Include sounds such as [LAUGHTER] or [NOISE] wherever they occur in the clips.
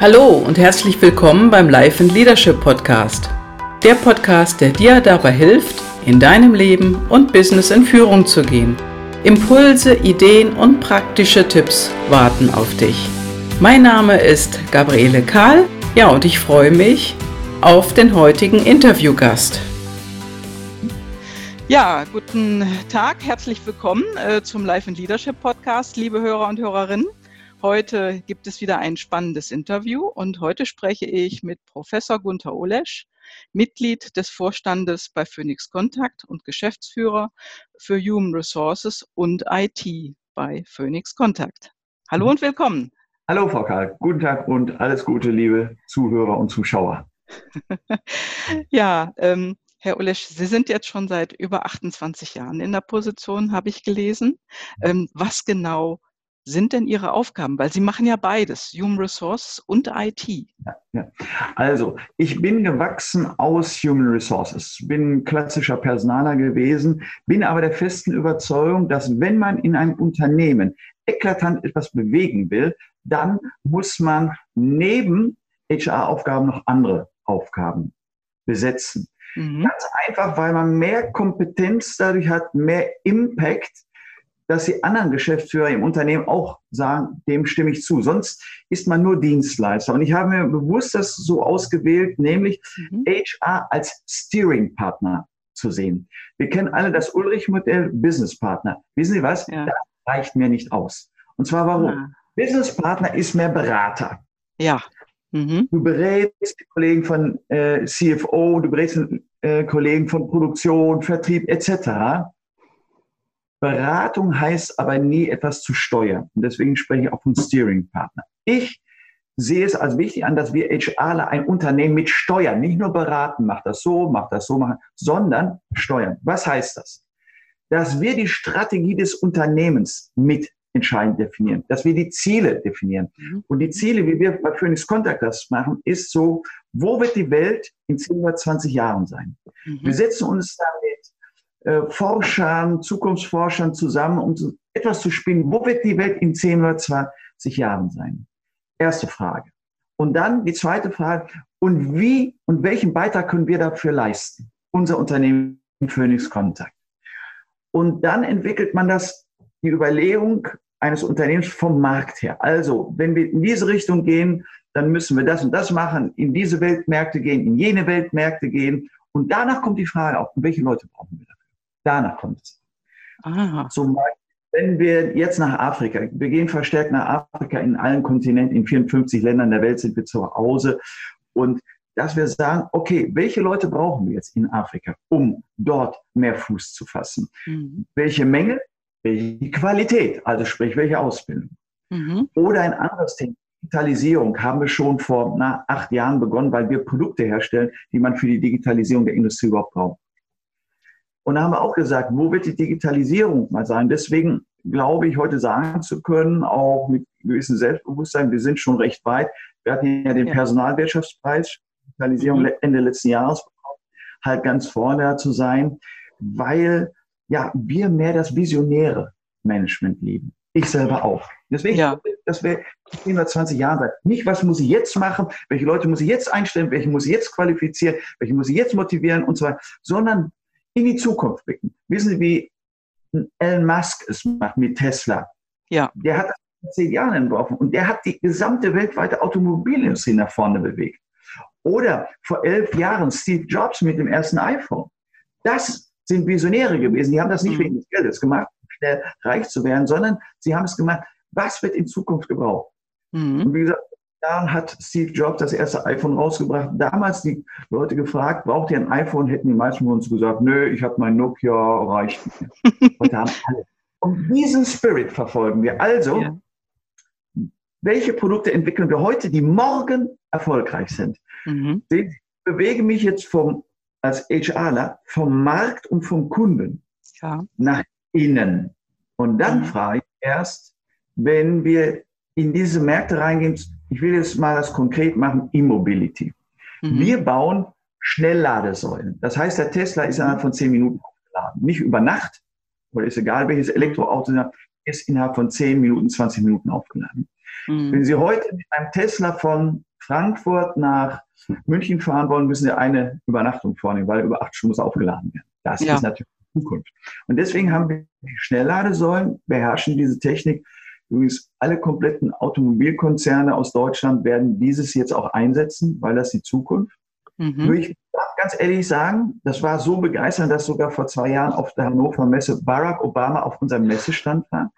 Hallo und herzlich willkommen beim Life and Leadership Podcast. Der Podcast, der dir dabei hilft, in deinem Leben und Business in Führung zu gehen. Impulse, Ideen und praktische Tipps warten auf dich. Mein Name ist Gabriele Kahl. Ja, und ich freue mich auf den heutigen Interviewgast. Ja, guten Tag, herzlich willkommen äh, zum Life and Leadership Podcast, liebe Hörer und Hörerinnen. Heute gibt es wieder ein spannendes Interview und heute spreche ich mit Professor Gunther Olesch, Mitglied des Vorstandes bei Phoenix Contact und Geschäftsführer für Human Resources und IT bei Phoenix Contact. Hallo und willkommen. Hallo Frau Karl, guten Tag und alles Gute, liebe Zuhörer und Zuschauer. [LAUGHS] ja, ähm, Herr Olesch, Sie sind jetzt schon seit über 28 Jahren in der Position, habe ich gelesen. Ähm, was genau sind denn Ihre Aufgaben? Weil Sie machen ja beides, Human Resources und IT. Ja, ja. Also, ich bin gewachsen aus Human Resources, bin klassischer Personaler gewesen, bin aber der festen Überzeugung, dass wenn man in einem Unternehmen eklatant etwas bewegen will, dann muss man neben HR-Aufgaben noch andere Aufgaben besetzen. Mhm. Ganz einfach, weil man mehr Kompetenz dadurch hat, mehr Impact dass die anderen Geschäftsführer im Unternehmen auch sagen, dem stimme ich zu. Sonst ist man nur Dienstleister. Und ich habe mir bewusst das so ausgewählt, nämlich mhm. HR als Steering-Partner zu sehen. Wir kennen alle das Ulrich-Modell Business Partner. Wissen Sie was? Ja. Das reicht mir nicht aus. Und zwar warum? Ja. Ah. Business Partner ist mehr Berater. Ja. Mhm. Du berätst die Kollegen von äh, CFO, du berätst äh, Kollegen von Produktion, Vertrieb etc. Beratung heißt aber nie etwas zu steuern. Und deswegen spreche ich auch von Steering-Partner. Ich sehe es als wichtig an, dass wir HRler ein Unternehmen mit steuern. Nicht nur beraten, macht das so, macht das so, machen, sondern steuern. Was heißt das? Dass wir die Strategie des Unternehmens mit entscheidend definieren, dass wir die Ziele definieren. Mhm. Und die Ziele, wie wir bei Phoenix Contact das machen, ist so, wo wird die Welt in 10 oder 20 Jahren sein? Mhm. Wir setzen uns damit äh, Forschern, Zukunftsforschern zusammen, um etwas zu spinnen. Wo wird die Welt in 10 oder 20 Jahren sein? Erste Frage. Und dann die zweite Frage. Und wie und welchen Beitrag können wir dafür leisten? Unser Unternehmen Phoenix Contact. Und dann entwickelt man das, die Überlegung eines Unternehmens vom Markt her. Also, wenn wir in diese Richtung gehen, dann müssen wir das und das machen, in diese Weltmärkte gehen, in jene Weltmärkte gehen. Und danach kommt die Frage auf, welche Leute brauchen wir dafür? Danach kommt es. Zum Beispiel, wenn wir jetzt nach Afrika, wir gehen verstärkt nach Afrika in allen Kontinenten, in 54 Ländern der Welt sind wir zu Hause und dass wir sagen, okay, welche Leute brauchen wir jetzt in Afrika, um dort mehr Fuß zu fassen? Mhm. Welche Menge, welche Qualität, also sprich, welche Ausbildung? Mhm. Oder ein anderes Thema, Digitalisierung haben wir schon vor na, acht Jahren begonnen, weil wir Produkte herstellen, die man für die Digitalisierung der Industrie überhaupt braucht. Und da haben wir auch gesagt, wo wird die Digitalisierung mal sein? Deswegen glaube ich, heute sagen zu können, auch mit gewissem Selbstbewusstsein, wir sind schon recht weit. Wir hatten ja den. Personalwirtschaftspreis, Digitalisierung mhm. Ende letzten Jahres halt ganz vorne zu sein, weil ja, wir mehr das visionäre Management lieben. Ich selber auch. Deswegen, ja. das wäre in 10 20 Jahren sein. Nicht, was muss ich jetzt machen, welche Leute muss ich jetzt einstellen, welche muss ich jetzt qualifizieren, welche muss ich jetzt motivieren und so weiter, sondern in die Zukunft blicken. Wissen Sie, wie Elon Musk es macht mit Tesla? Ja. Der hat zehn Jahren entworfen und der hat die gesamte weltweite Automobilindustrie nach vorne bewegt. Oder vor elf Jahren Steve Jobs mit dem ersten iPhone. Das sind Visionäre gewesen. Die haben das nicht mhm. wegen des Geldes gemacht, schnell reich zu werden, sondern sie haben es gemacht, was wird in Zukunft gebraucht? Mhm. Und wie gesagt, Jahren hat Steve Jobs das erste iPhone rausgebracht. Damals die Leute gefragt, braucht ihr ein iPhone? Hätten die meisten von uns gesagt, nö, ich habe mein Nokia, reicht mir. [LAUGHS] Heute haben alle. Und diesen Spirit verfolgen wir. Also, ja. welche Produkte entwickeln wir heute, die morgen erfolgreich sind? Mhm. Ich bewege mich jetzt vom, als HRler vom Markt und vom Kunden ja. nach innen. Und dann mhm. frage ich erst, wenn wir in diese Märkte reingehen, ich will jetzt mal das konkret machen, E-Mobility. Mhm. Wir bauen Schnellladesäulen. Das heißt, der Tesla ist innerhalb von zehn Minuten aufgeladen. Nicht über Nacht, oder ist egal, welches Elektroauto ist innerhalb von zehn Minuten, 20 Minuten aufgeladen. Mhm. Wenn Sie heute mit einem Tesla von Frankfurt nach München fahren wollen, müssen Sie eine Übernachtung vornehmen, weil über acht Stunden muss aufgeladen werden. Das ja. ist natürlich Zukunft. Und deswegen haben wir die Schnellladesäulen, beherrschen diese Technik. Übrigens, alle kompletten Automobilkonzerne aus Deutschland werden dieses jetzt auch einsetzen, weil das die Zukunft. Mhm. Ich darf ganz ehrlich sagen, das war so begeisternd, dass sogar vor zwei Jahren auf der Hannover Messe Barack Obama auf unserem Messestand war.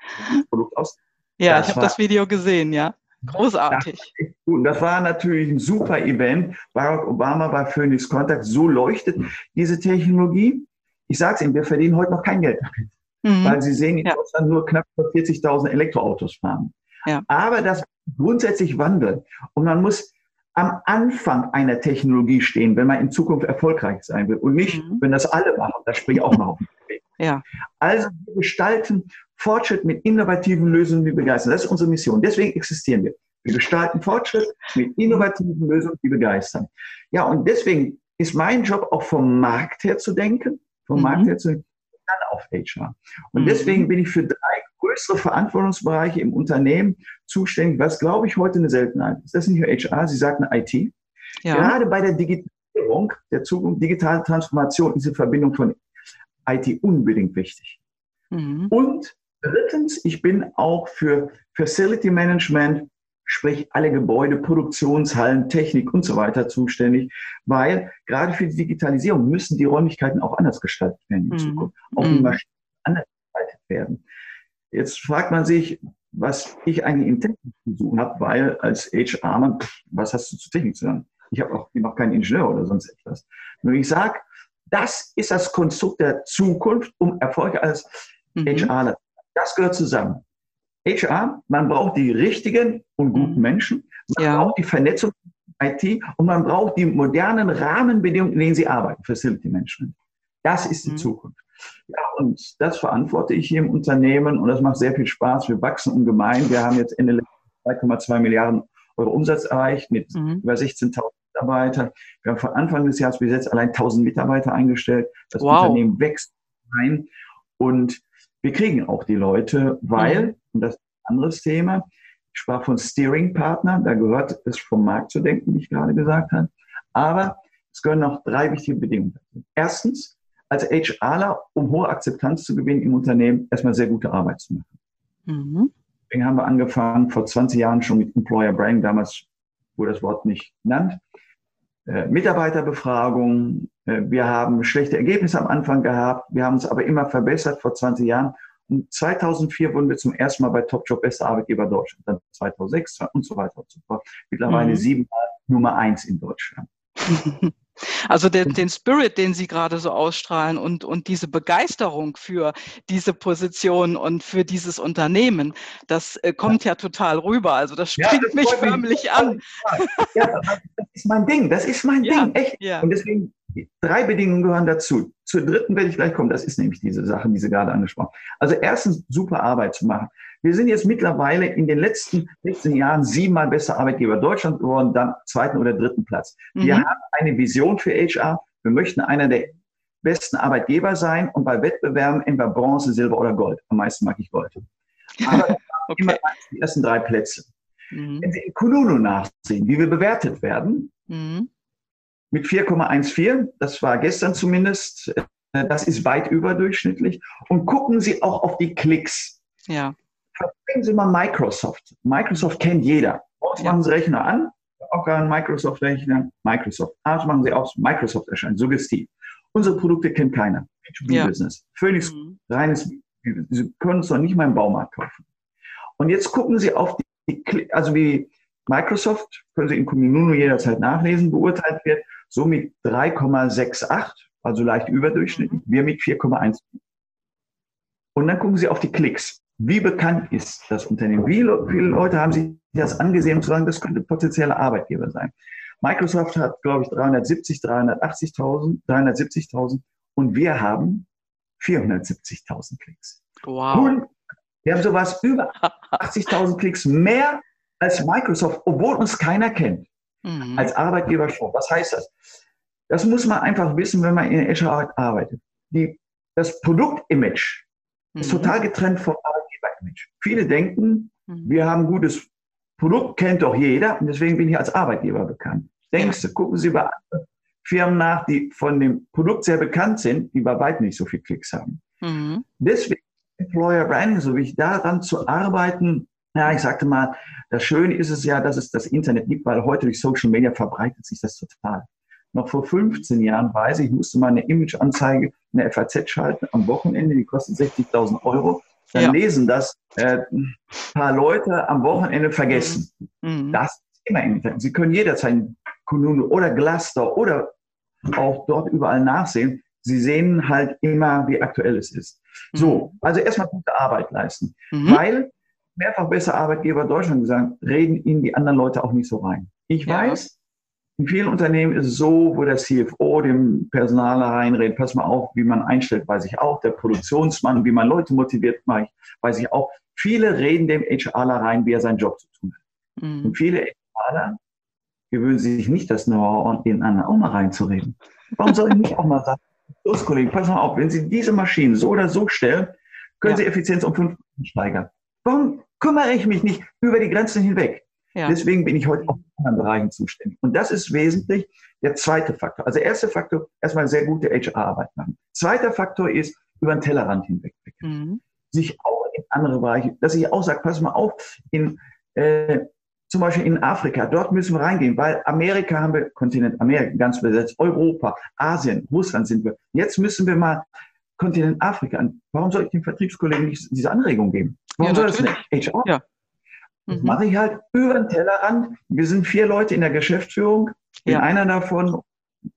Produkt aus. Ja, das ich habe das Video gesehen, ja. Großartig. Das, das war natürlich ein super Event. Barack Obama bei Phoenix Contact. So leuchtet diese Technologie. Ich sage es Ihnen, wir verdienen heute noch kein Geld damit. Mhm. Weil Sie sehen in ja. Deutschland nur knapp 40.000 Elektroautos fahren. Ja. Aber das grundsätzlich wandelt. Und man muss am Anfang einer Technologie stehen, wenn man in Zukunft erfolgreich sein will. Und nicht, mhm. wenn das alle machen. Da springe ich auch noch auf den Weg. Ja. Also wir gestalten Fortschritt mit innovativen Lösungen, die begeistern. Das ist unsere Mission. Deswegen existieren wir. Wir gestalten Fortschritt mit innovativen Lösungen, die begeistern. Ja, und deswegen ist mein Job auch vom Markt her zu denken, vom mhm. Markt her zu denken, dann auf HR. Und mhm. deswegen bin ich für drei größere Verantwortungsbereiche im Unternehmen zuständig, was glaube ich heute eine Seltenheit ist. Das ist nicht nur HR, Sie sagten IT. Ja. Gerade bei der Digitalisierung, der Zukunft, digitale Transformation ist die Verbindung von IT unbedingt wichtig. Mhm. Und drittens, ich bin auch für Facility Management, sprich alle Gebäude, Produktionshallen, Technik und so weiter zuständig, weil gerade für die Digitalisierung müssen die Räumlichkeiten auch anders gestaltet werden in mhm. Zukunft. Auch die mhm. Maschinen anders gestaltet werden. Jetzt fragt man sich, was ich eigentlich in Technik zu suchen habe, weil als HR-Mann, was hast du zu Technik zu sagen? Ich habe auch noch keinen Ingenieur oder sonst etwas. Nur ich sage, das ist das Konstrukt der Zukunft, um Erfolg als mhm. HRler. Das gehört zusammen. HR, man braucht die richtigen und guten mhm. Menschen, man ja. braucht die Vernetzung IT und man braucht die modernen Rahmenbedingungen, in denen sie arbeiten, Facility Management. Das ist die mhm. Zukunft. Ja, und das verantworte ich hier im Unternehmen und das macht sehr viel Spaß. Wir wachsen ungemein. Wir haben jetzt Ende 2,2 Milliarden Euro Umsatz erreicht mit mhm. über 16.000 Mitarbeitern. Wir haben von Anfang des Jahres bis jetzt allein 1.000 Mitarbeiter eingestellt. Das wow. Unternehmen wächst rein und wir kriegen auch die Leute, weil, mhm. und das ist ein anderes Thema, ich sprach von Steering-Partner, da gehört es vom Markt zu denken, wie ich gerade gesagt habe. Aber es gehören noch drei wichtige Bedingungen dazu. Erstens, als HRler, um hohe Akzeptanz zu gewinnen im Unternehmen, erstmal sehr gute Arbeit zu machen. Mhm. Deswegen haben wir angefangen, vor 20 Jahren schon mit Employer Branding, damals wurde das Wort nicht genannt, Mitarbeiterbefragung. Äh, wir haben schlechte Ergebnisse am Anfang gehabt. Wir haben uns aber immer verbessert vor 20 Jahren. Und 2004 wurden wir zum ersten Mal bei Top Job bester Arbeitgeber Deutschland. Dann 2006 und so weiter und so fort. Mittlerweile mhm. siebenmal Nummer eins in Deutschland. [LAUGHS] Also den, den Spirit, den Sie gerade so ausstrahlen und, und diese Begeisterung für diese Position und für dieses Unternehmen, das äh, kommt ja. ja. total rüber. Also das springt ja, das mich förmlich an. Ja, ist mein Ding, das ist mein ja, Ding, echt. Und deswegen, drei Bedingungen gehören dazu. Zur dritten werde ich gleich kommen, das ist nämlich diese Sache, die Sie gerade angesprochen haben. Also erstens, super Arbeit zu machen. Wir sind jetzt mittlerweile in den letzten 16 Jahren siebenmal bester Arbeitgeber Deutschland geworden, dann zweiten oder dritten Platz. Mhm. Wir haben eine Vision für HR. Wir möchten einer der besten Arbeitgeber sein und bei Wettbewerben entweder Bronze, Silber oder Gold. Am meisten mag ich Gold. Aber [LAUGHS] okay. immer die ersten drei Plätze. Mhm. Wenn Sie in Kununu nachsehen, wie wir bewertet werden, mhm. mit 4,14, das war gestern zumindest, äh, das ist weit überdurchschnittlich. Und gucken Sie auch auf die Klicks. Ja. Verstehen Sie mal Microsoft. Microsoft kennt jeder. Aus machen Sie Rechner an, auch gar ein Microsoft-Rechner, Microsoft. Aus machen Sie aus Microsoft erscheinen, suggestiv. Unsere Produkte kennt keiner. B2B-Business. Ja. Phoenix, mhm. reines, Sie können es noch nicht mal im Baumarkt kaufen. Und jetzt gucken Sie auf die, also wie Microsoft, können Sie in Kununu jederzeit nachlesen, beurteilt wird, so mit 3,68, also leicht überdurchschnittlich, mhm. wir mit 4,1. Und dann gucken Sie auf die Klicks. Wie bekannt ist das Unternehmen? Wie viele Leute haben sich das angesehen, um zu sagen, das könnte potenzieller Arbeitgeber sein? Microsoft hat, glaube ich, 370, 380.000, 370.000 und wir haben 470.000 Klicks. Wow. Wir haben sowas über 80.000 Klicks mehr als Microsoft, obwohl uns keiner kennt. Mhm. Als Arbeitgeber schon. Was heißt das? Das muss man einfach wissen, wenn man in HR arbeitet. Die, das Produktimage mhm. ist total getrennt vom Arbeitgeber. Image. Viele denken, mhm. wir haben gutes Produkt kennt doch jeder und deswegen bin ich als Arbeitgeber bekannt. Denkst du, gucken Sie bei anderen Firmen nach, die von dem Produkt sehr bekannt sind, die bei weitem nicht so viel Klicks haben. Mhm. Deswegen Employer Branding, so wie ich daran zu arbeiten, ja, ich sagte mal, das Schöne ist es ja, dass es das Internet gibt, weil heute durch Social Media verbreitet sich das total. Noch vor 15 Jahren weiß ich, musste mal eine Imageanzeige in der FAZ schalten am Wochenende, die kostet 60.000 Euro. Dann ja. lesen das äh, ein paar Leute am Wochenende vergessen. Mhm. Das ist immer im Internet. Sie können jederzeit Kununu oder Gluster oder auch dort überall nachsehen. Sie sehen halt immer, wie aktuell es ist. Mhm. So, also erstmal gute Arbeit leisten. Mhm. Weil mehrfach besser Arbeitgeber Deutschland gesagt, reden ihnen die anderen Leute auch nicht so rein. Ich ja. weiß, in vielen Unternehmen ist es so, wo der CFO dem Personal reinredet, pass mal auf, wie man einstellt, weiß ich auch. Der Produktionsmann, wie man Leute motiviert, weiß ich auch. Viele reden dem HRler rein, wie er seinen Job zu tun hat. Mhm. Und viele HRler gewöhnen sich nicht das Know-how, den anderen auch mal reinzureden. Warum soll ich nicht auch mal sagen, los Kollegen, pass mal auf, wenn Sie diese Maschinen so oder so stellen, können ja. Sie Effizienz um 5 steigern. Warum kümmere ich mich nicht über die Grenzen hinweg? Ja. Deswegen bin ich heute auch in anderen Bereichen zuständig. Und das ist wesentlich der zweite Faktor. Also erster Faktor, erstmal sehr gute HR-Arbeit machen. Zweiter Faktor ist, über den Tellerrand hinweg mhm. Sich auch in andere Bereiche, dass ich auch sage, pass mal auf, in, äh, zum Beispiel in Afrika, dort müssen wir reingehen, weil Amerika haben wir, Kontinent Amerika ganz besetzt, Europa, Asien, Russland sind wir. Jetzt müssen wir mal Kontinent Afrika an. Warum soll ich den Vertriebskollegen nicht diese Anregung geben? Warum ja, soll das nicht HR? Ja. Mhm. mache ich halt über den Tellerrand. Wir sind vier Leute in der Geschäftsführung. Ja. einer davon,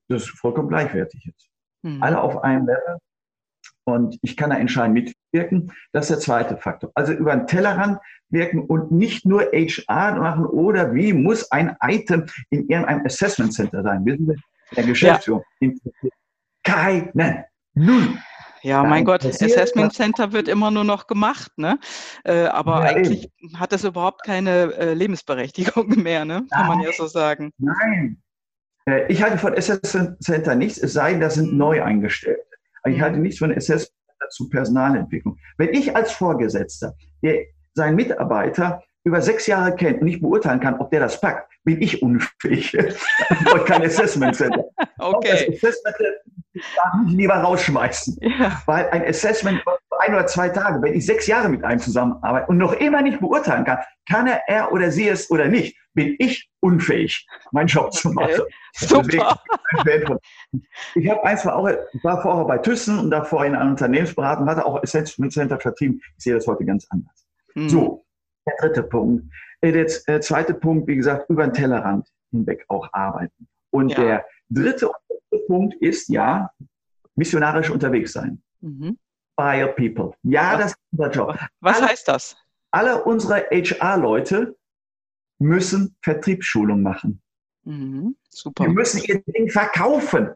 das ist vollkommen gleichwertig jetzt. Mhm. Alle auf einem Level. Und ich kann da entscheidend mitwirken. Das ist der zweite Faktor. Also über den Tellerrand wirken und nicht nur HR machen oder wie muss ein Item in irgendeinem Assessment Center sein. Wissen Sie, der Geschäftsführung ja. keinen. Null. Ja, mein Gott, Assessment Center wird immer nur noch gemacht, ne? Äh, aber ja, eigentlich eben. hat es überhaupt keine äh, Lebensberechtigung [LAUGHS] mehr, ne? Kann man ja so sagen. Nein. Äh, ich halte von Assessment Center nichts, es sei denn, das sind neu eingestellt. Ich mhm. halte nichts von Assessment zu Personalentwicklung. Wenn ich als Vorgesetzter, der seinen Mitarbeiter über sechs Jahre kennt und nicht beurteilen kann, ob der das packt, bin ich unfähig. [LAUGHS] kein Assessment Center. [LAUGHS] Okay. Das Assessment darf mich lieber rausschmeißen. Ja. Weil ein Assessment ein oder zwei Tage, wenn ich sechs Jahre mit einem zusammenarbeite und noch immer nicht beurteilen kann, kann er, er oder sie es oder nicht, bin ich unfähig, meinen Job zu machen. Super. ich habe eins war auch, war vorher bei Thyssen und davor in einer Unternehmensberatung, hatte auch Assessment Center vertrieben. Ich sehe das heute ganz anders. Hm. So, der dritte Punkt. Äh, der äh, zweite Punkt, wie gesagt, über den Tellerrand hinweg auch arbeiten. Und ja. der dritte Punkt ist ja, missionarisch unterwegs sein. Mhm. Fire people. Ja, was, das ist unser Job. Was alle, heißt das? Alle unsere HR-Leute müssen Vertriebsschulung machen. Mhm. Super. Wir müssen ihr Ding verkaufen.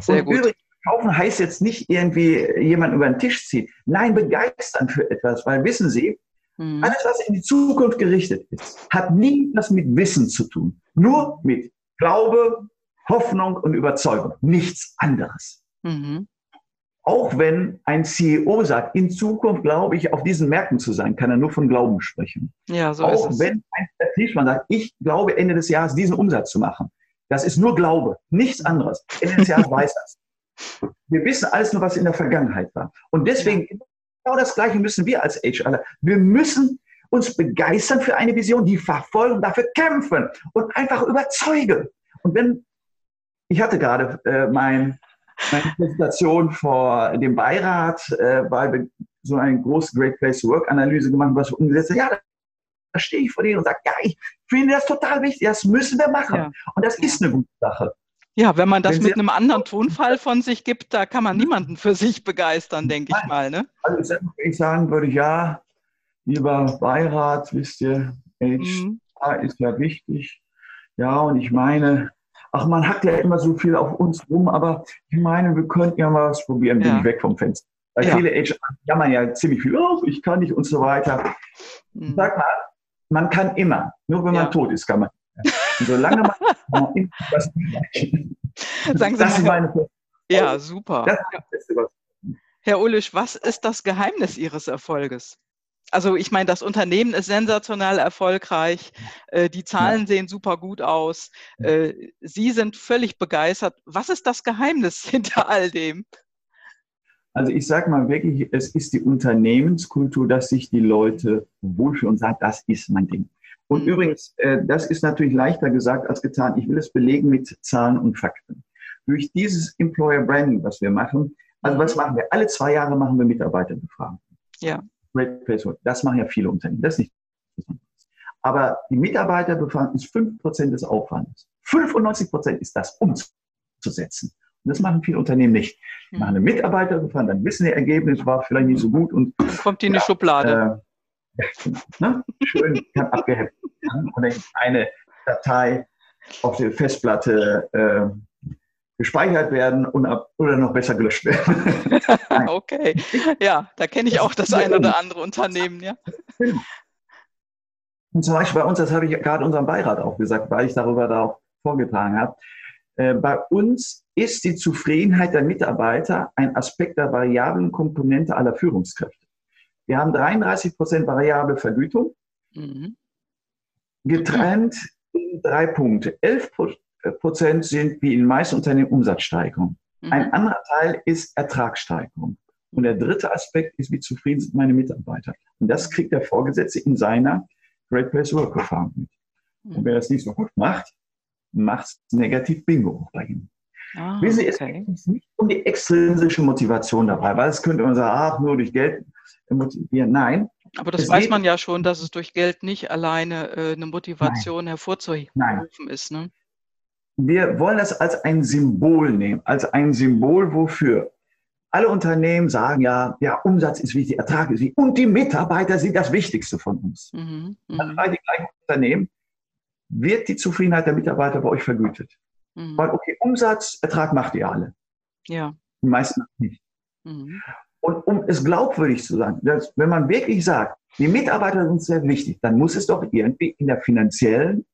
Sehr Und gut. übrigens, verkaufen heißt jetzt nicht irgendwie jemanden über den Tisch ziehen. Nein, begeistern für etwas, weil wissen Sie, mhm. alles, was in die Zukunft gerichtet ist, hat nie was mit Wissen zu tun. Nur mit Glaube, Hoffnung und Überzeugung, nichts anderes. Mhm. Auch wenn ein CEO sagt, in Zukunft glaube ich, auf diesen Märkten zu sein, kann er nur von Glauben sprechen. Ja, so Auch ist es. wenn ein Vertriebsmann sagt, ich glaube Ende des Jahres diesen Umsatz zu machen, das ist nur Glaube, nichts anderes. Ende des Jahres weiß das. Wir wissen alles nur, was in der Vergangenheit war. Und deswegen genau das Gleiche müssen wir als HR. Wir müssen uns begeistern für eine Vision, die verfolgen, dafür kämpfen und einfach überzeugen. Und wenn ich hatte gerade äh, mein, meine Präsentation vor dem Beirat, äh, weil wir so eine große Great Place to Work Analyse gemacht haben, was wir umgesetzt haben. Ja, da, da stehe ich vor denen und sage, ja, ich finde das total wichtig, das müssen wir machen. Ja. Und das ist eine gute Sache. Ja, wenn man das wenn mit einem anderen Tonfall von sich gibt, da kann man niemanden für sich begeistern, denke ich mal. Ne? Also ich sagen würde, ja, lieber Beirat, wisst ihr, HR mhm. ist ja wichtig. Ja, und ich meine, ach, man hackt ja immer so viel auf uns rum, aber ich meine, wir könnten ja mal was probieren, bin ja. ich weg vom Fenster. Weil ja. viele HR jammern ja ziemlich viel, oh, ich kann nicht und so weiter. Mhm. Sag mal, man kann immer, nur wenn ja. man tot ist, kann man. Und solange man, man [LAUGHS] immer was Sagen Sie das mal, meine Ja, super. Das ist das Herr Ullisch, was ist das Geheimnis Ihres Erfolges? Also ich meine, das Unternehmen ist sensationell erfolgreich. Äh, die Zahlen ja. sehen super gut aus. Äh, Sie sind völlig begeistert. Was ist das Geheimnis [LAUGHS] hinter all dem? Also ich sage mal wirklich, es ist die Unternehmenskultur, dass sich die Leute wohlfühlen und sagen, das ist mein Ding. Und mhm. übrigens, äh, das ist natürlich leichter gesagt als getan. Ich will es belegen mit Zahlen und Fakten. Durch dieses Employer Branding, was wir machen, also was mhm. machen wir? Alle zwei Jahre machen wir Mitarbeiterbefragungen. Ja. Great Place Das machen ja viele Unternehmen. Das ist nicht aber die Mitarbeiterbefragung ist 5% des Aufwandes. 95% ist das umzusetzen. Und das machen viele Unternehmen nicht. Die machen eine mhm. Mitarbeiterbefragung, dann wissen die Ergebnis war vielleicht nicht so gut und kommt die in die ja, Schublade. Äh, [LAUGHS] ne? Schön kann abgeheftet werden und eine Datei auf der Festplatte äh, gespeichert werden und ab, oder noch besser gelöscht werden. [LAUGHS] okay, ja, da kenne ich auch das eine oder andere Unternehmen, ja. Und zum Beispiel bei uns, das habe ich gerade unserem Beirat auch gesagt, weil ich darüber da auch vorgetragen habe. Äh, bei uns ist die Zufriedenheit der Mitarbeiter ein Aspekt der variablen Komponente aller Führungskräfte. Wir haben 33 Prozent variable Vergütung, mhm. getrennt in drei Punkte. 11 Prozent sind wie in meisten Unternehmen Umsatzsteigerung. Mhm. Ein anderer Teil ist Ertragssteigerung. Und der dritte Aspekt ist, wie zufrieden sind meine Mitarbeiter. Und das kriegt der Vorgesetzte in seiner Great Place Work Erfahrung mit. Und mhm. wer das nicht so gut macht, macht es negativ Bingo bei ihm. Ah, Wissen Sie, okay. es ist nicht um die extrinsische Motivation dabei, weil es könnte man sagen, ach, nur durch Geld motivieren. Nein. Aber das weiß man ja schon, dass es durch Geld nicht alleine äh, eine Motivation Nein. hervorzurufen Nein. ist. Ne? Wir wollen das als ein Symbol nehmen, als ein Symbol wofür. Alle Unternehmen sagen ja, ja, Umsatz ist wichtig, Ertrag ist wichtig und die Mitarbeiter sind das Wichtigste von uns. Mhm, mhm. also bei den gleichen Unternehmen wird die Zufriedenheit der Mitarbeiter bei euch vergütet. Mhm. Weil, okay, Umsatz, Ertrag macht ihr alle. Ja. Die meisten nicht. Mhm. Und um es glaubwürdig zu sagen, dass, wenn man wirklich sagt, die Mitarbeiter sind sehr wichtig, dann muss es doch irgendwie in der finanziellen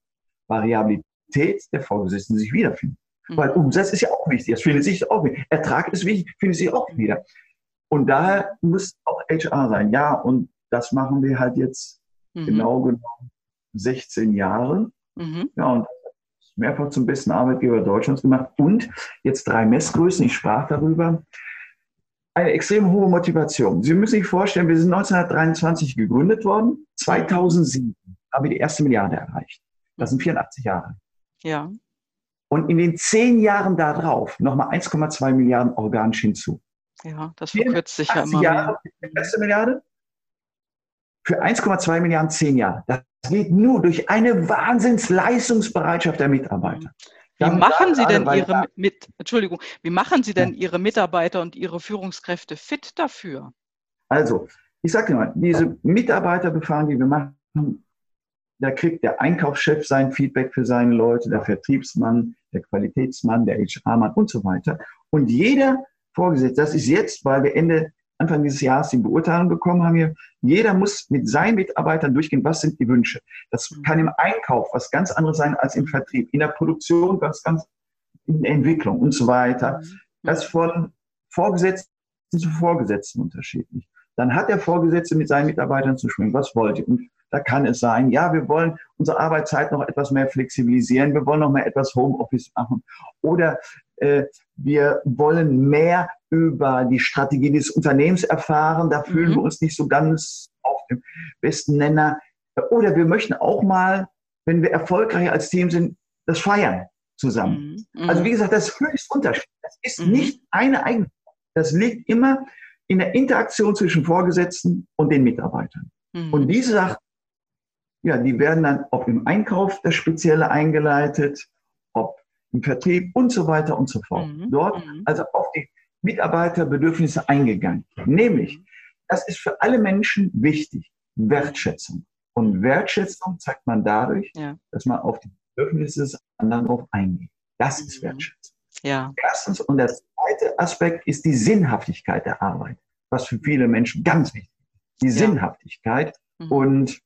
Variabilität Qualität der Vorgesetzten sich wiederfinden. Mhm. Weil Umsatz ist ja auch wichtig, das findet sich auch wieder. Ertrag ist wichtig, findet sich auch wieder. Und daher muss auch HR sein. Ja, und das machen wir halt jetzt mhm. genau genommen 16 Jahre. Mhm. Ja, und mehrfach zum besten Arbeitgeber Deutschlands gemacht. Und jetzt drei Messgrößen, ich sprach darüber. Eine extrem hohe Motivation. Sie müssen sich vorstellen, wir sind 1923 gegründet worden. 2007 haben wir die erste Milliarde erreicht. Das sind 84 Jahre. Ja. Und in den zehn Jahren darauf nochmal 1,2 Milliarden organisch hinzu. Ja, das verkürzt sich ja immer. Jahre, die erste Milliarde? Für 1,2 Milliarden zehn Jahre. Das geht nur durch eine Wahnsinnsleistungsbereitschaft der Mitarbeiter. Wie Dann machen Sie denn Ihre mit, Entschuldigung, wie machen Sie denn Ihre Mitarbeiter und Ihre Führungskräfte fit dafür? Also, ich sage mal, diese Mitarbeiterbefragung, die wir machen, da kriegt der Einkaufschef sein Feedback für seine Leute, der Vertriebsmann, der Qualitätsmann, der HR-Mann und so weiter. Und jeder Vorgesetzte, das ist jetzt, weil wir Ende, Anfang dieses Jahres die Beurteilung bekommen haben, hier, jeder muss mit seinen Mitarbeitern durchgehen, was sind die Wünsche. Das kann im Einkauf was ganz anderes sein als im Vertrieb, in der Produktion was ganz, in der Entwicklung und so weiter. Das ist von Vorgesetzten zu Vorgesetzten unterschiedlich. Dann hat der Vorgesetzte mit seinen Mitarbeitern zu sprechen, was wollt ihr? Und da kann es sein, ja, wir wollen unsere Arbeitszeit noch etwas mehr flexibilisieren, wir wollen noch mehr etwas Homeoffice machen oder äh, wir wollen mehr über die Strategie des Unternehmens erfahren, da fühlen mhm. wir uns nicht so ganz auf dem besten Nenner. Oder wir möchten auch mal, wenn wir erfolgreich als Team sind, das feiern zusammen. Mhm. Also wie gesagt, das ist höchst unterschiedlich. Das ist mhm. nicht eine Eigenschaft. Das liegt immer in der Interaktion zwischen Vorgesetzten und den Mitarbeitern. Mhm. Und diese Sachen ja, die werden dann ob im Einkauf das Spezielle eingeleitet, ob im Vertrieb und so weiter und so fort. Mhm. Dort mhm. also auf die Mitarbeiterbedürfnisse eingegangen. Nämlich, das ist für alle Menschen wichtig, Wertschätzung. Und Wertschätzung zeigt man dadurch, ja. dass man auf die Bedürfnisse des anderen drauf eingeht. Das ist mhm. Wertschätzung. Ja. Erstens. Und der zweite Aspekt ist die Sinnhaftigkeit der Arbeit, was für viele Menschen ganz wichtig ist. Die ja. Sinnhaftigkeit. Mhm. Und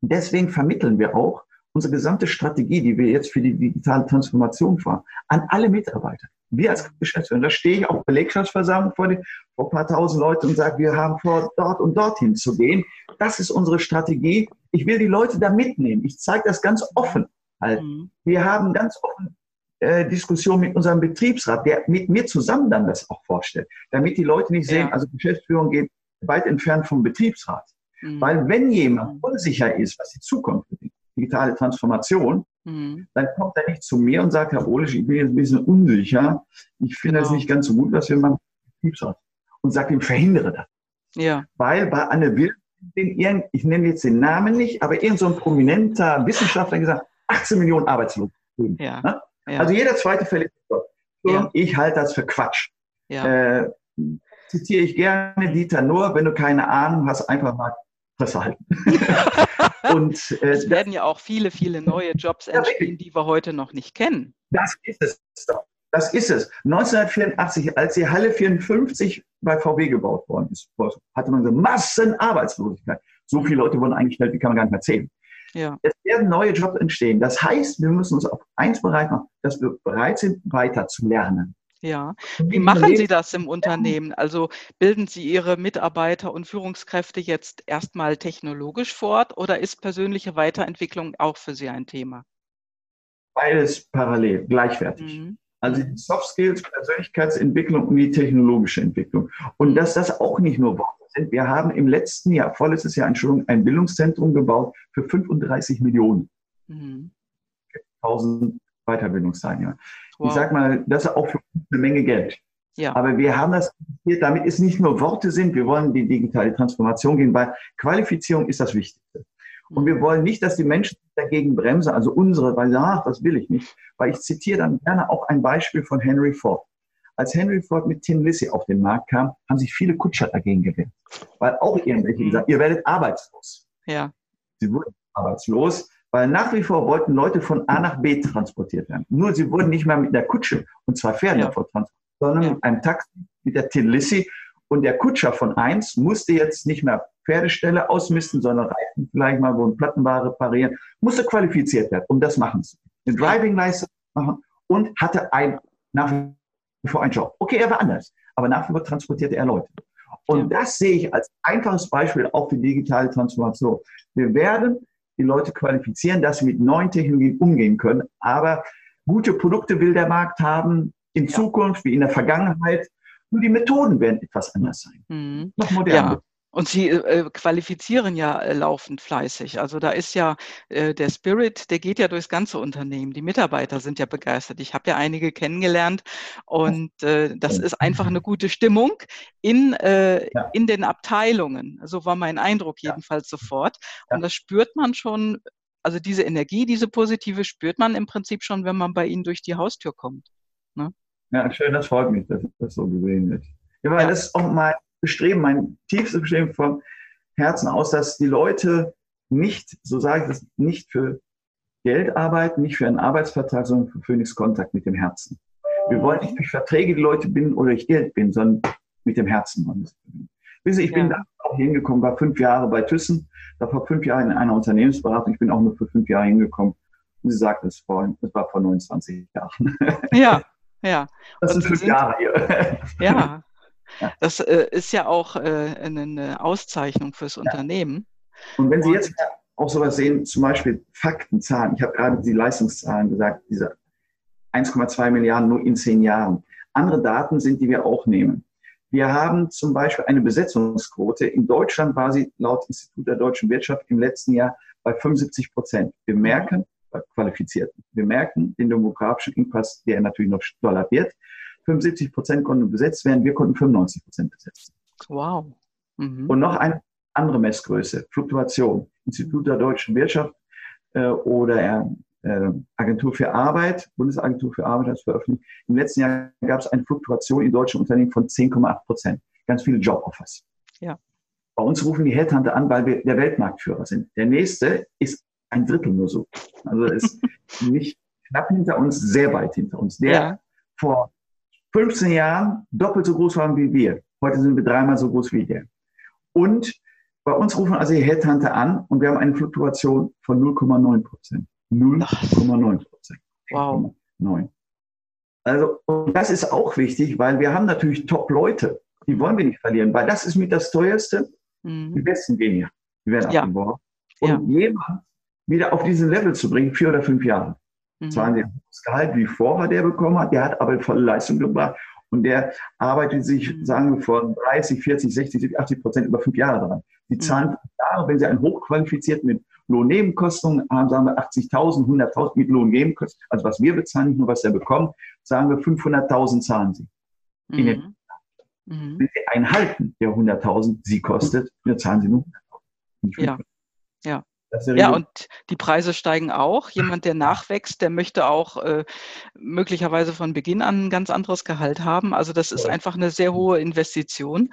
Deswegen vermitteln wir auch unsere gesamte Strategie, die wir jetzt für die digitale Transformation fahren, an alle Mitarbeiter. Wir als Geschäftsführer, da stehe ich auf Belegschaftsversammlung vor, die, vor ein paar tausend Leuten und sage, wir haben vor, dort und dorthin zu gehen. Das ist unsere Strategie. Ich will die Leute da mitnehmen. Ich zeige das ganz offen. Halt. Mhm. Wir haben ganz offen äh, Diskussion mit unserem Betriebsrat, der mit mir zusammen dann das auch vorstellt, damit die Leute nicht sehen, ja. also Geschäftsführung geht weit entfernt vom Betriebsrat. Mhm. Weil wenn jemand unsicher ist, was die Zukunft bringt, digitale Transformation, mhm. dann kommt er nicht zu mir und sagt, Herr Ohlisch, ich bin jetzt ein bisschen unsicher, ich finde genau. das nicht ganz so gut, was wir machen. Und sagt ihm, verhindere das. Ja. Weil bei Anne Will, ich nenne jetzt den Namen nicht, aber irgend so ein prominenter Wissenschaftler gesagt, 18 Millionen Arbeitslose. Ja. Ne? Ja. Also jeder zweite verliert. Ja. Ich halte das für Quatsch. Ja. Äh, zitiere ich gerne Dieter Nur, wenn du keine Ahnung hast, einfach mal Presse halten. [LAUGHS] Und, äh, es werden ja auch viele, viele neue Jobs entstehen, die wir heute noch nicht kennen. Das ist es doch. Das ist es. 1984, als die Halle 54 bei VW gebaut worden ist, hatte man so Massenarbeitslosigkeit. So viele Leute wurden eingestellt, die kann man gar nicht mehr zählen. Ja. Es werden neue Jobs entstehen. Das heißt, wir müssen uns auf eins bereit machen, dass wir bereit sind, weiter zu lernen. Ja, wie machen Sie das im Unternehmen? Also bilden Sie Ihre Mitarbeiter und Führungskräfte jetzt erstmal technologisch fort oder ist persönliche Weiterentwicklung auch für Sie ein Thema? Beides parallel, gleichwertig. Mhm. Also die Soft Skills, Persönlichkeitsentwicklung und die technologische Entwicklung. Und dass das auch nicht nur Worte sind. Wir haben im letzten Jahr, vorletztes Jahr, Entschuldigung, ein Bildungszentrum gebaut für 35 Millionen. Mhm. 1000 Weiterbildungsteilnehmer. Wow. Ich sag mal, das ist auch für uns eine Menge Geld. Ja. Aber wir haben das, damit es nicht nur Worte sind, wir wollen die digitale Transformation gehen, weil Qualifizierung ist das Wichtigste. Und wir wollen nicht, dass die Menschen dagegen bremsen, also unsere, weil, ach, das will ich nicht. Weil ich zitiere dann gerne auch ein Beispiel von Henry Ford. Als Henry Ford mit Tin Lissy auf den Markt kam, haben sich viele Kutscher dagegen gewehrt. Weil auch irgendwelche mhm. gesagt, ihr werdet arbeitslos. Ja. Sie wurden arbeitslos, weil nach wie vor wollten Leute von A nach B transportiert werden. Nur sie wurden nicht mehr mit der Kutsche und zwar Pferden ja. transportiert, sondern ja. mit einem Taxi mit der Tin Lissy. Und der Kutscher von eins musste jetzt nicht mehr Pferdestelle ausmisten, sondern Reifen vielleicht mal, wo ein Plattenware reparieren, musste qualifiziert werden, um das machen zu können. Eine Driving License machen und hatte ein, nach wie vor einen Job. Okay, er war anders, aber nach wie vor transportierte er Leute. Und das sehe ich als einfaches Beispiel auch für digitale Transformation. Wir werden die Leute qualifizieren, dass sie mit neuen Technologien umgehen können. Aber gute Produkte will der Markt haben in ja. Zukunft wie in der Vergangenheit. Nur die Methoden werden etwas anders sein. Mhm. Noch moderner. Ja. Und Sie äh, qualifizieren ja äh, laufend fleißig. Also da ist ja äh, der Spirit, der geht ja durchs ganze Unternehmen. Die Mitarbeiter sind ja begeistert. Ich habe ja einige kennengelernt und äh, das ist einfach eine [LAUGHS] gute Stimmung in, äh, in den Abteilungen. So war mein Eindruck jedenfalls sofort. Und das spürt man schon, also diese Energie, diese positive spürt man im Prinzip schon, wenn man bei Ihnen durch die Haustür kommt. Ne? Ja, schön, das freut mich, dass das so gesehen wird. Ja, weil das auch mal Bestreben, mein tiefstes Bestreben vom Herzen aus, dass die Leute nicht, so sage ich das, nicht für Geld arbeiten, nicht für einen Arbeitsvertrag, sondern für Phoenix Kontakt mit dem Herzen. Wir wollen nicht durch Verträge die Leute binden oder durch Geld binden, sondern mit dem Herzen wollen wir es binden. Wissen Sie, ich ja. bin da auch hingekommen, war fünf Jahre bei Thyssen, da war fünf Jahre in einer Unternehmensberatung. Ich bin auch nur für fünf Jahre hingekommen. Und sie sagt es vorhin, das war vor 29 Jahren. Ja, [LAUGHS] ja. Das sind fünf sind, Jahre hier. Ja, [LAUGHS] Das äh, ist ja auch äh, eine Auszeichnung fürs Unternehmen. Und wenn Sie jetzt auch sowas sehen, zum Beispiel Fakten, Zahlen. Ich habe gerade die Leistungszahlen gesagt, diese 1,2 Milliarden nur in zehn Jahren. Andere Daten sind, die wir auch nehmen. Wir haben zum Beispiel eine Besetzungsquote. In Deutschland war sie laut Institut der deutschen Wirtschaft im letzten Jahr bei 75 Prozent. Wir merken, bei Qualifizierten, wir merken den demografischen Impass, der natürlich noch doller wird. 75 Prozent konnten besetzt werden, wir konnten 95 Prozent besetzen. Wow. Mhm. Und noch eine andere Messgröße, Fluktuation. Institut der deutschen Wirtschaft äh, oder äh, Agentur für Arbeit, Bundesagentur für Arbeit hat es veröffentlicht. Im letzten Jahr gab es eine Fluktuation in deutschen Unternehmen von 10,8 Prozent. Ganz viele Joboffers. Ja. Bei uns rufen die Headhunter an, weil wir der Weltmarktführer sind. Der nächste ist ein Drittel nur so. Also ist [LAUGHS] nicht knapp hinter uns, sehr weit hinter uns. Der ja. vor 15 Jahren doppelt so groß waren wie wir. Heute sind wir dreimal so groß wie der. Und bei uns rufen also die Headhunter an und wir haben eine Fluktuation von 0,9 Prozent. 0,9 Prozent. Wow. 9. Also, und das ist auch wichtig, weil wir haben natürlich Top-Leute, die wollen wir nicht verlieren, weil das ist mit das teuerste. Mhm. Die Besten gehen ja, die werden ja. abgeworfen. Und ja. jemand wieder auf diesen Level zu bringen, vier oder fünf Jahre. Mhm. Zwar das Gehalt wie vorher der bekommen hat, der hat aber volle Leistung gebracht und der arbeitet sich, mhm. sagen wir, von 30, 40, 60, 70, 80 Prozent über fünf Jahre dran. Die mhm. zahlen Jahre, wenn sie einen hochqualifizierten mit Lohnnebenkosten haben, sagen wir 80.000, 100.000 mit Lohnnebenkosten, also was wir bezahlen, nicht nur was er bekommt, sagen wir 500.000 zahlen sie. Mhm. Mhm. Wenn sie einen halten, der 100.000 sie kostet, dann zahlen sie nur 100.000. Ja, ja. Ja, und die Preise steigen auch. Jemand, der nachwächst, der möchte auch äh, möglicherweise von Beginn an ein ganz anderes Gehalt haben. Also das ist einfach eine sehr hohe Investition.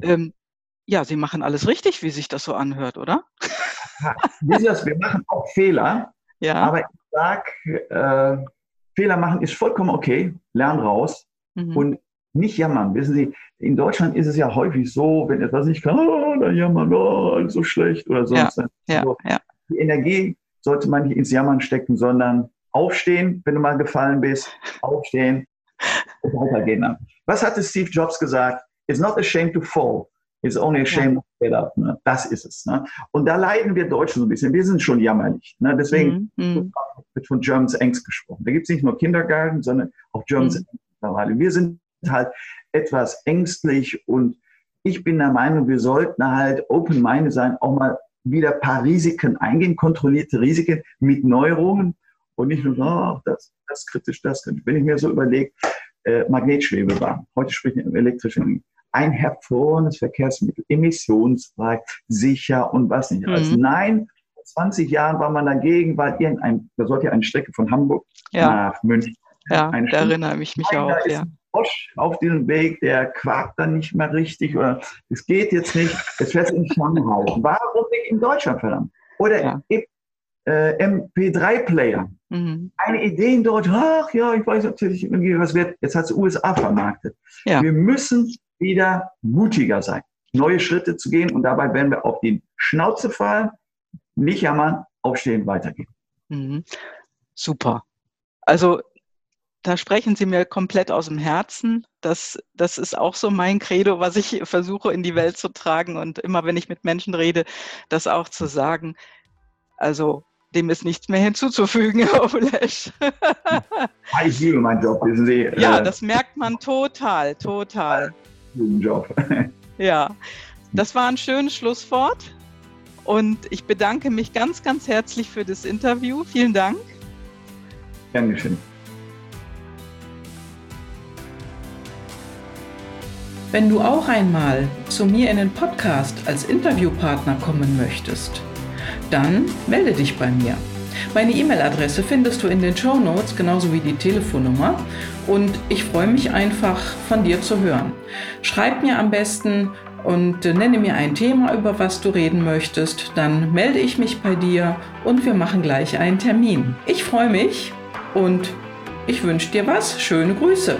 Ähm, ja, Sie machen alles richtig, wie sich das so anhört, oder? wir machen auch Fehler. Ja. Aber ich sage, äh, Fehler machen ist vollkommen okay. Lern raus. Mhm. Und nicht jammern. Wissen Sie, in Deutschland ist es ja häufig so, wenn etwas nicht kann, oh, dann jammern, oh, alles so schlecht oder sonst. Ja, ja, so. ja. Die Energie sollte man nicht ins Jammern stecken, sondern aufstehen, wenn du mal gefallen bist, aufstehen und weitergehen. Was hatte Steve Jobs gesagt? It's not a shame to fall. It's only a shame to get up. Ne? Das ist es. Ne? Und da leiden wir Deutschen so ein bisschen. Wir sind schon jammerlich. Ne? Deswegen mhm. mhm. wird von Germans Angst gesprochen. Da gibt es nicht nur Kindergarten, sondern auch Germans mhm. mittlerweile. Wir sind halt etwas ängstlich und ich bin der Meinung, wir sollten halt open-minded sein, auch mal wieder ein paar Risiken eingehen, kontrollierte Risiken mit Neuerungen und nicht nur, oh, das, das kritisch, das kritisch. Wenn ich mir so überlege, äh, Magnetschwebebahn, heute sprechen wir über elektrische Energie, ein hervorragendes Verkehrsmittel, emissionsfrei, sicher und was nicht. Also mhm. nein, vor 20 Jahren war man dagegen, weil irgendein, da sollte ja eine Strecke von Hamburg ja. nach München. Ja, da erinnere ich mich nein, auch. Ja. Frosch auf diesem Weg, der quakt dann nicht mehr richtig oder es geht jetzt nicht, es fährt in Shanghai. Warum nicht in Deutschland, verdammt? Oder ja. äh, MP3-Player. Mhm. Eine Idee in Deutschland, ach ja, ich weiß natürlich irgendwie, was wird. Jetzt hat es USA vermarktet. Ja. Wir müssen wieder mutiger sein, neue Schritte zu gehen und dabei werden wir auf die Schnauze fallen, nicht jammern, aufstehen, weitergehen. Mhm. Super. Also da sprechen Sie mir komplett aus dem Herzen. Das, das ist auch so mein Credo, was ich versuche in die Welt zu tragen und immer, wenn ich mit Menschen rede, das auch zu sagen. Also dem ist nichts mehr hinzuzufügen, [LAUGHS] Herr Olesch. ich liebe meinen Job, wissen Sie. Ja, äh, das merkt man total, total. Job. [LAUGHS] Ja, das war ein schönes Schlusswort und ich bedanke mich ganz, ganz herzlich für das Interview. Vielen Dank. Dankeschön. Wenn du auch einmal zu mir in den Podcast als Interviewpartner kommen möchtest, dann melde dich bei mir. Meine E-Mail-Adresse findest du in den Show Notes, genauso wie die Telefonnummer. Und ich freue mich einfach, von dir zu hören. Schreib mir am besten und nenne mir ein Thema, über was du reden möchtest. Dann melde ich mich bei dir und wir machen gleich einen Termin. Ich freue mich und ich wünsche dir was. Schöne Grüße.